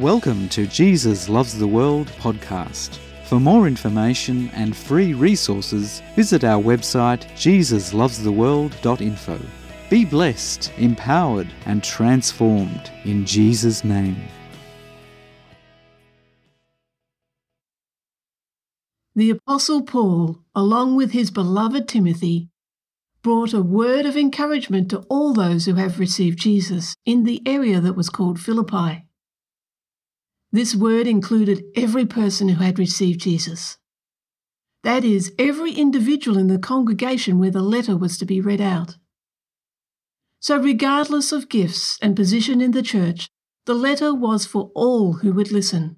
Welcome to Jesus Loves the World podcast. For more information and free resources, visit our website jesuslovestheworld.info. Be blessed, empowered, and transformed in Jesus' name. The Apostle Paul, along with his beloved Timothy, brought a word of encouragement to all those who have received Jesus in the area that was called Philippi. This word included every person who had received Jesus. That is, every individual in the congregation where the letter was to be read out. So, regardless of gifts and position in the church, the letter was for all who would listen.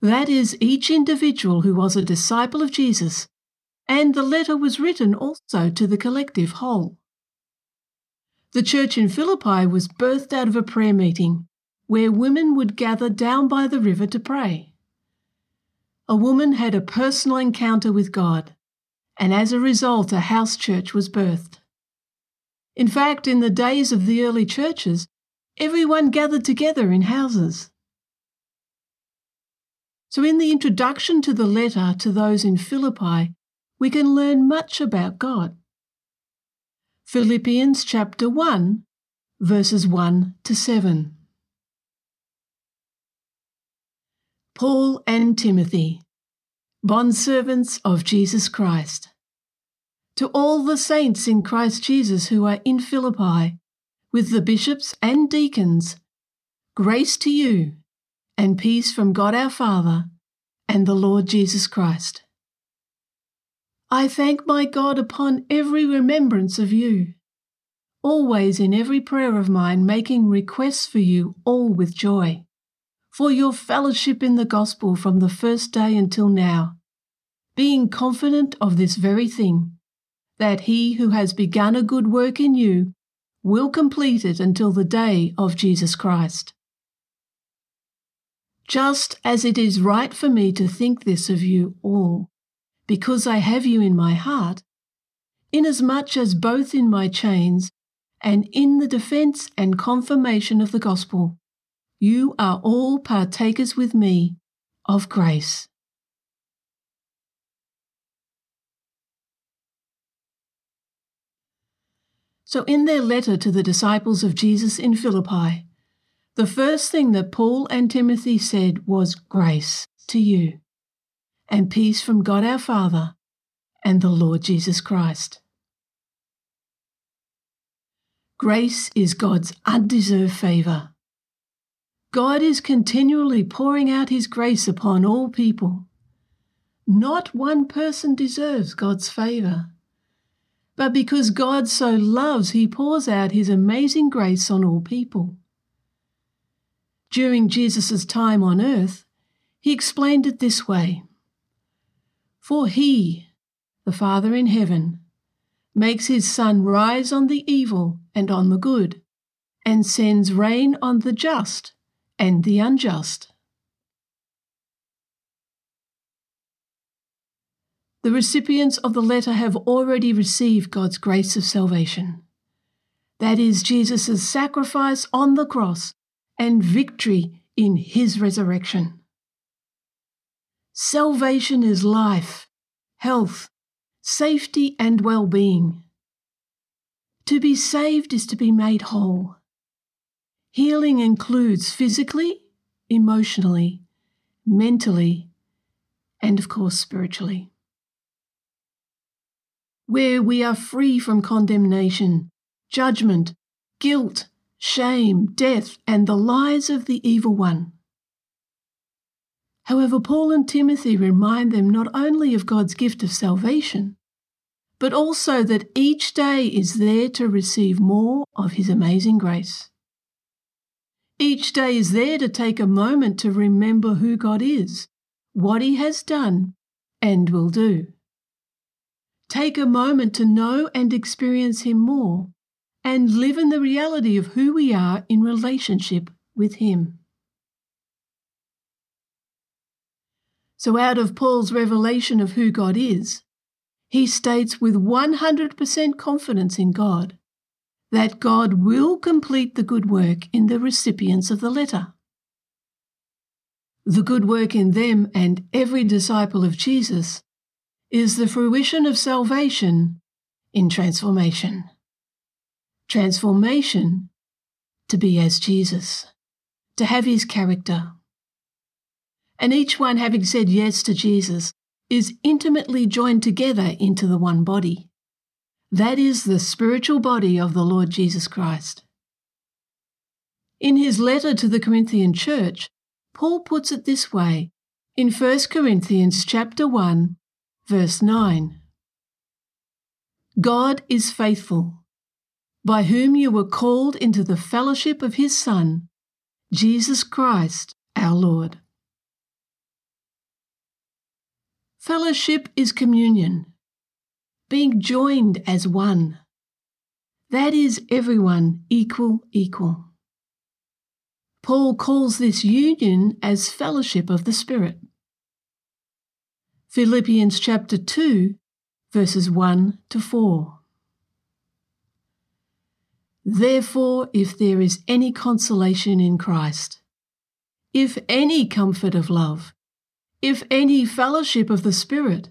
That is, each individual who was a disciple of Jesus, and the letter was written also to the collective whole. The church in Philippi was birthed out of a prayer meeting where women would gather down by the river to pray. A woman had a personal encounter with God, and as a result, a house church was birthed. In fact, in the days of the early churches, everyone gathered together in houses. So, in the introduction to the letter to those in Philippi, we can learn much about God. Philippians chapter 1, verses 1 to 7. Paul and Timothy, bondservants of Jesus Christ. To all the saints in Christ Jesus who are in Philippi, with the bishops and deacons, grace to you and peace from God our Father and the Lord Jesus Christ. I thank my God upon every remembrance of you, always in every prayer of mine making requests for you all with joy for your fellowship in the gospel from the first day until now, being confident of this very thing, that he who has begun a good work in you will complete it until the day of Jesus Christ. Just as it is right for me to think this of you all, because I have you in my heart, inasmuch as both in my chains and in the defence and confirmation of the gospel, you are all partakers with me of grace. So, in their letter to the disciples of Jesus in Philippi, the first thing that Paul and Timothy said was grace to you, and peace from God our Father and the Lord Jesus Christ. Grace is God's undeserved favour God is continually pouring out His grace upon all people. Not one person deserves God's favour. But because God so loves, He pours out His amazing grace on all people. During Jesus' time on earth, He explained it this way For He, the Father in heaven, makes His sun rise on the evil and on the good, and sends rain on the just and the unjust. The recipients of the letter have already received God's grace of salvation. That is Jesus' sacrifice on the cross and victory in his resurrection. Salvation is life, health, safety, and well being. To be saved is to be made whole. Healing includes physically, emotionally, mentally, and of course, spiritually. Where we are free from condemnation, judgment, guilt, shame, death, and the lies of the evil one. However, Paul and Timothy remind them not only of God's gift of salvation, but also that each day is there to receive more of His amazing grace. Each day is there to take a moment to remember who God is, what He has done, and will do. Take a moment to know and experience Him more, and live in the reality of who we are in relationship with Him. So, out of Paul's revelation of who God is, he states with 100% confidence in God that God will complete the good work in the recipients of the letter. The good work in them and every disciple of Jesus is the fruition of salvation in transformation. Transformation to be as Jesus, to have his character. And each one, having said yes to Jesus, is intimately joined together into the one body. That is the spiritual body of the Lord Jesus Christ. In his letter to the Corinthian church, Paul puts it this way in 1 Corinthians chapter 1, verse 9. God is faithful, by whom you were called into the fellowship of his Son, Jesus Christ our Lord. Fellowship is communion, being joined as one. That is everyone equal, equal. Paul calls this union as fellowship of the Spirit. Philippians chapter 2, verses 1 to 4. Therefore, if there is any consolation in Christ, if any comfort of love, if any fellowship of the Spirit,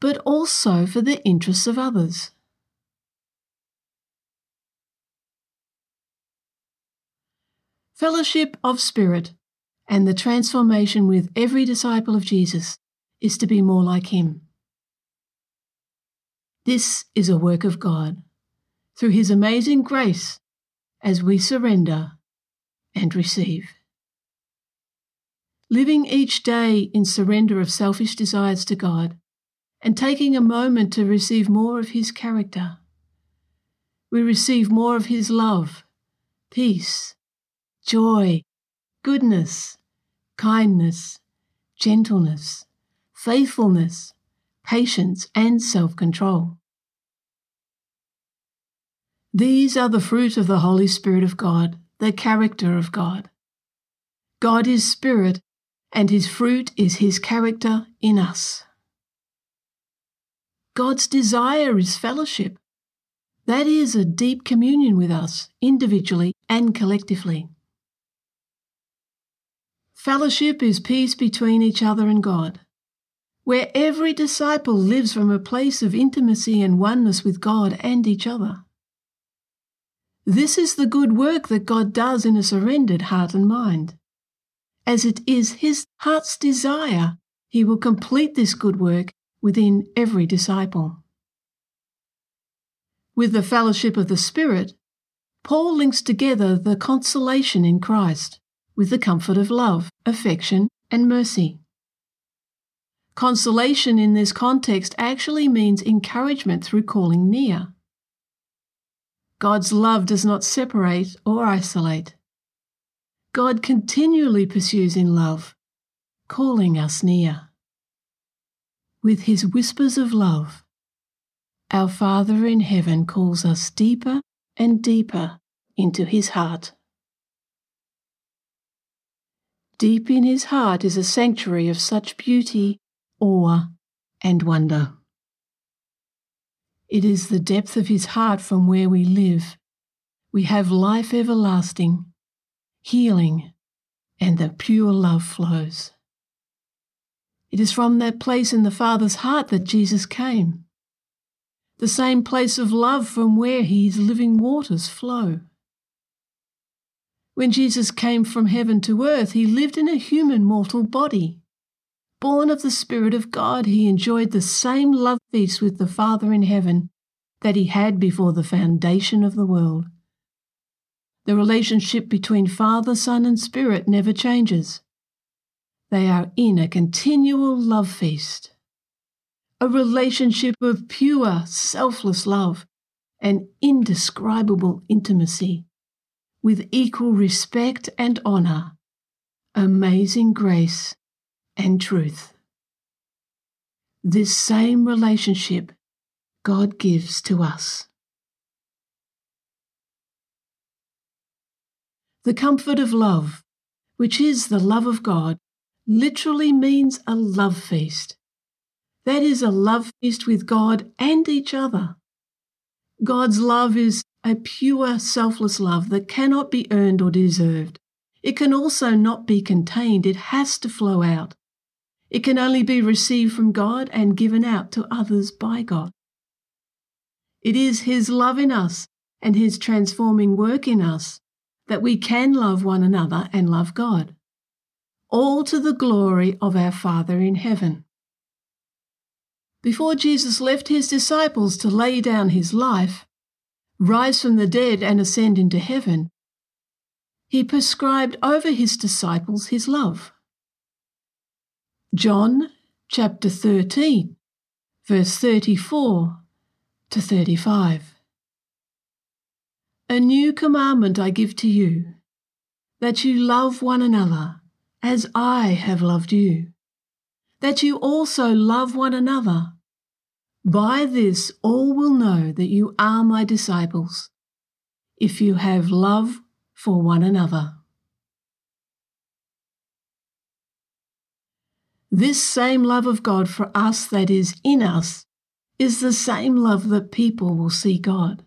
but also for the interests of others. Fellowship of Spirit and the transformation with every disciple of Jesus is to be more like him. This is a work of God through his amazing grace as we surrender and receive. Living each day in surrender of selfish desires to God and taking a moment to receive more of his character, we receive more of his love, peace, joy, goodness, kindness, gentleness, faithfulness, patience, and self control. These are the fruit of the Holy Spirit of God, the character of God. God is Spirit, and His fruit is His character in us. God's desire is fellowship. That is a deep communion with us, individually and collectively. Fellowship is peace between each other and God, where every disciple lives from a place of intimacy and oneness with God and each other. This is the good work that God does in a surrendered heart and mind. As it is His heart's desire, He will complete this good work within every disciple. With the fellowship of the Spirit, Paul links together the consolation in Christ with the comfort of love, affection, and mercy. Consolation in this context actually means encouragement through calling near. God's love does not separate or isolate. God continually pursues in love, calling us near. With his whispers of love, our Father in heaven calls us deeper and deeper into his heart. Deep in his heart is a sanctuary of such beauty, awe, and wonder. It is the depth of his heart from where we live. We have life everlasting, healing, and the pure love flows. It is from that place in the Father's heart that Jesus came, the same place of love from where his living waters flow. When Jesus came from heaven to earth, he lived in a human mortal body. Born of the Spirit of God, he enjoyed the same love feast with the Father in heaven that he had before the foundation of the world. The relationship between Father, Son, and Spirit never changes. They are in a continual love feast, a relationship of pure, selfless love and indescribable intimacy with equal respect and honour, amazing grace, and truth. This same relationship God gives to us. The comfort of love, which is the love of God, literally means a love feast. That is a love feast with God and each other. God's love is a pure, selfless love that cannot be earned or deserved. It can also not be contained, it has to flow out. It can only be received from God and given out to others by God. It is His love in us and His transforming work in us that we can love one another and love God, all to the glory of our Father in heaven. Before Jesus left his disciples to lay down his life, rise from the dead, and ascend into heaven, he prescribed over his disciples his love. John chapter 13, verse 34 to 35. A new commandment I give to you, that you love one another as I have loved you, that you also love one another. By this all will know that you are my disciples, if you have love for one another. This same love of God for us that is in us is the same love that people will see God.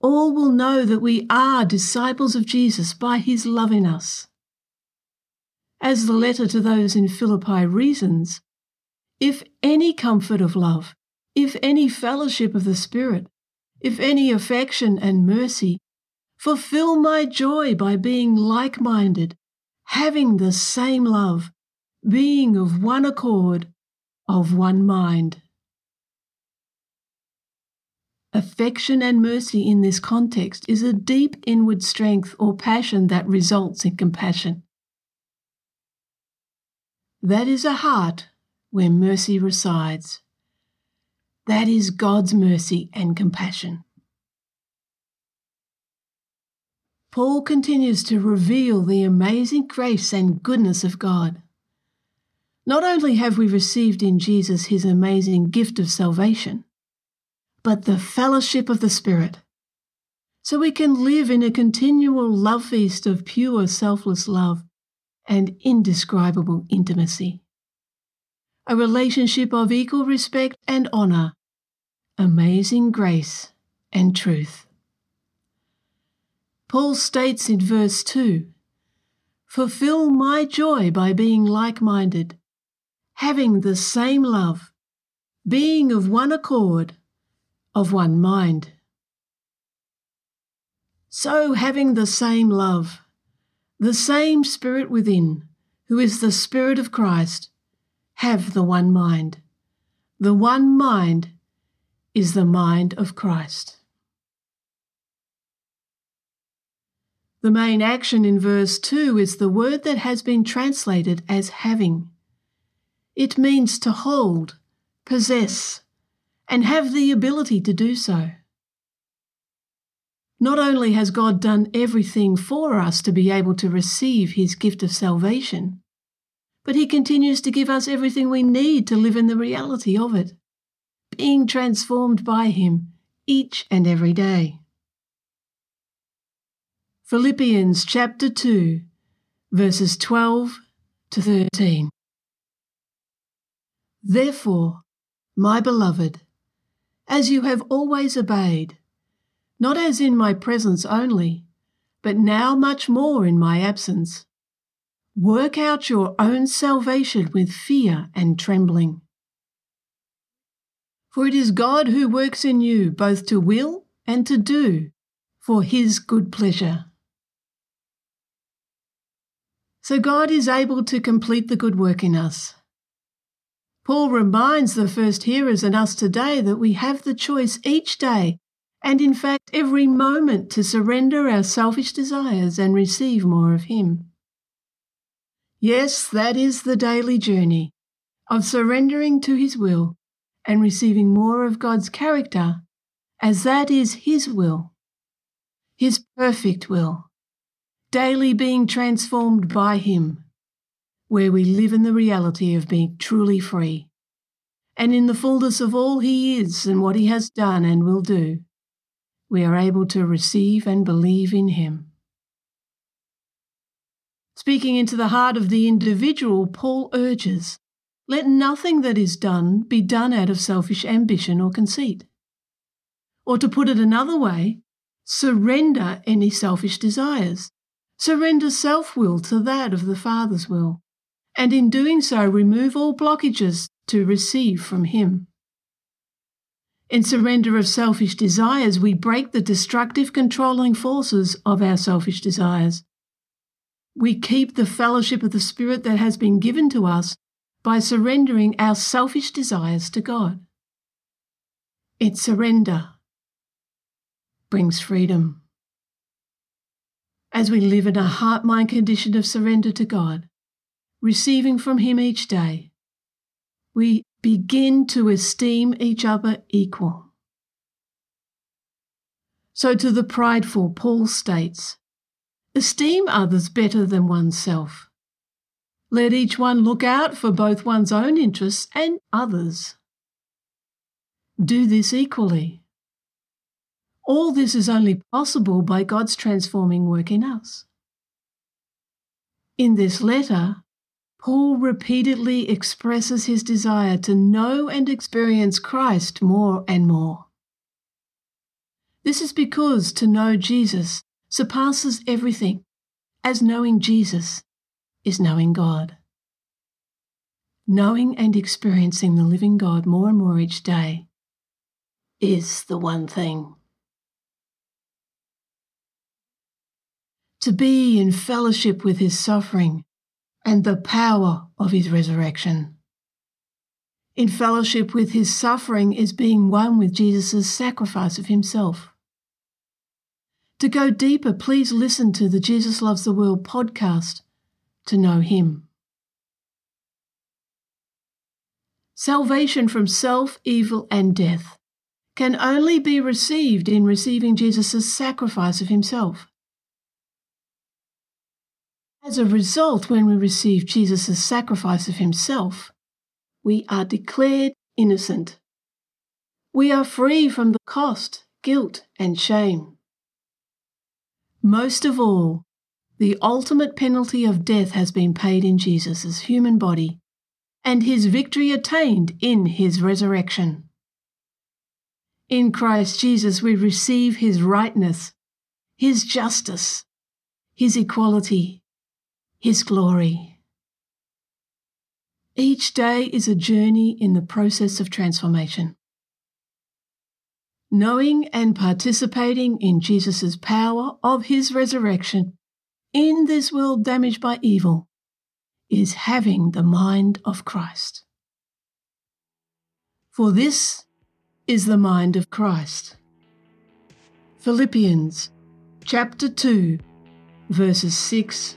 All will know that we are disciples of Jesus by his love in us. As the letter to those in Philippi reasons, if any comfort of love, if any fellowship of the Spirit, if any affection and mercy, fulfill my joy by being like minded, having the same love, being of one accord, of one mind. Affection and mercy in this context is a deep inward strength or passion that results in compassion. That is a heart where mercy resides. That is God's mercy and compassion. Paul continues to reveal the amazing grace and goodness of God. Not only have we received in Jesus his amazing gift of salvation, but the fellowship of the Spirit. So we can live in a continual love feast of pure, selfless love and indescribable intimacy. A relationship of equal respect and honour, amazing grace and truth. Paul states in verse 2 Fulfill my joy by being like minded, having the same love, being of one accord, of one mind. So, having the same love, the same Spirit within, who is the Spirit of Christ, have the one mind. The one mind is the mind of Christ. The main action in verse 2 is the word that has been translated as having. It means to hold, possess, and have the ability to do so. Not only has God done everything for us to be able to receive His gift of salvation, but He continues to give us everything we need to live in the reality of it, being transformed by Him each and every day. Philippians chapter 2, verses 12 to 13. Therefore, my beloved, as you have always obeyed, not as in my presence only, but now much more in my absence, work out your own salvation with fear and trembling. For it is God who works in you both to will and to do for his good pleasure. So God is able to complete the good work in us Paul reminds the first hearers and us today that we have the choice each day, and in fact every moment, to surrender our selfish desires and receive more of Him. Yes, that is the daily journey of surrendering to His will and receiving more of God's character, as that is His will, His perfect will, daily being transformed by Him where we live in the reality of being truly free. And in the fullness of all He is and what He has done and will do, we are able to receive and believe in Him. Speaking into the heart of the individual, Paul urges let nothing that is done be done out of selfish ambition or conceit. Or to put it another way, surrender any selfish desires. Surrender self will to that of the Father's will, and in doing so, remove all blockages to receive from Him. In surrender of selfish desires, we break the destructive controlling forces of our selfish desires. We keep the fellowship of the Spirit that has been given to us by surrendering our selfish desires to God. Its surrender brings freedom. As we live in a heart mind condition of surrender to God, receiving from Him each day, we begin to esteem each other equal. So, to the prideful, Paul states, Esteem others better than oneself. Let each one look out for both one's own interests and others. Do this equally. All this is only possible by God's transforming work in us. In this letter, Paul repeatedly expresses his desire to know and experience Christ more and more. This is because to know Jesus surpasses everything, as knowing Jesus is knowing God. Knowing and experiencing the living God more and more each day is the one thing. To be in fellowship with his suffering and the power of his resurrection. In fellowship with his suffering is being one with Jesus' sacrifice of himself. To go deeper, please listen to the Jesus Loves the World podcast to know Him. Salvation from self, evil, and death can only be received in receiving Jesus' sacrifice of Himself. As a result, when we receive Jesus' sacrifice of Himself, we are declared innocent. We are free from the cost, guilt, and shame. Most of all, the ultimate penalty of death has been paid in Jesus' human body, and his victory attained in his resurrection. In Christ Jesus, we receive his rightness, his justice, his equality, his glory. Each day is a journey in the process of transformation. Knowing and participating in Jesus' power of his resurrection in this world damaged by evil is having the mind of Christ. For this is the mind of Christ. Philippians chapter 2, verses 6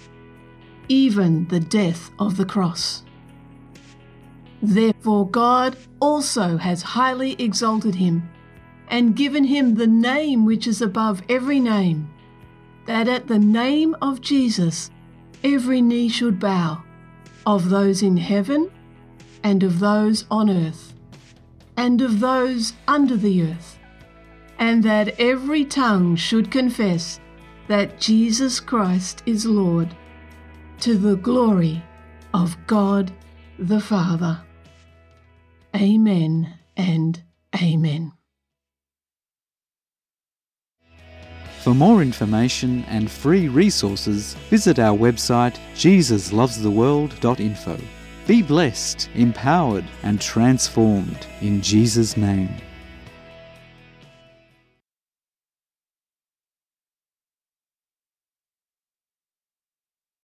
even the death of the cross. Therefore, God also has highly exalted him and given him the name which is above every name, that at the name of Jesus every knee should bow, of those in heaven, and of those on earth, and of those under the earth, and that every tongue should confess that Jesus Christ is Lord, to the glory of God the Father. Amen and Amen. For more information and free resources, visit our website jesuslovestheworld.info. Be blessed, empowered, and transformed in Jesus' name.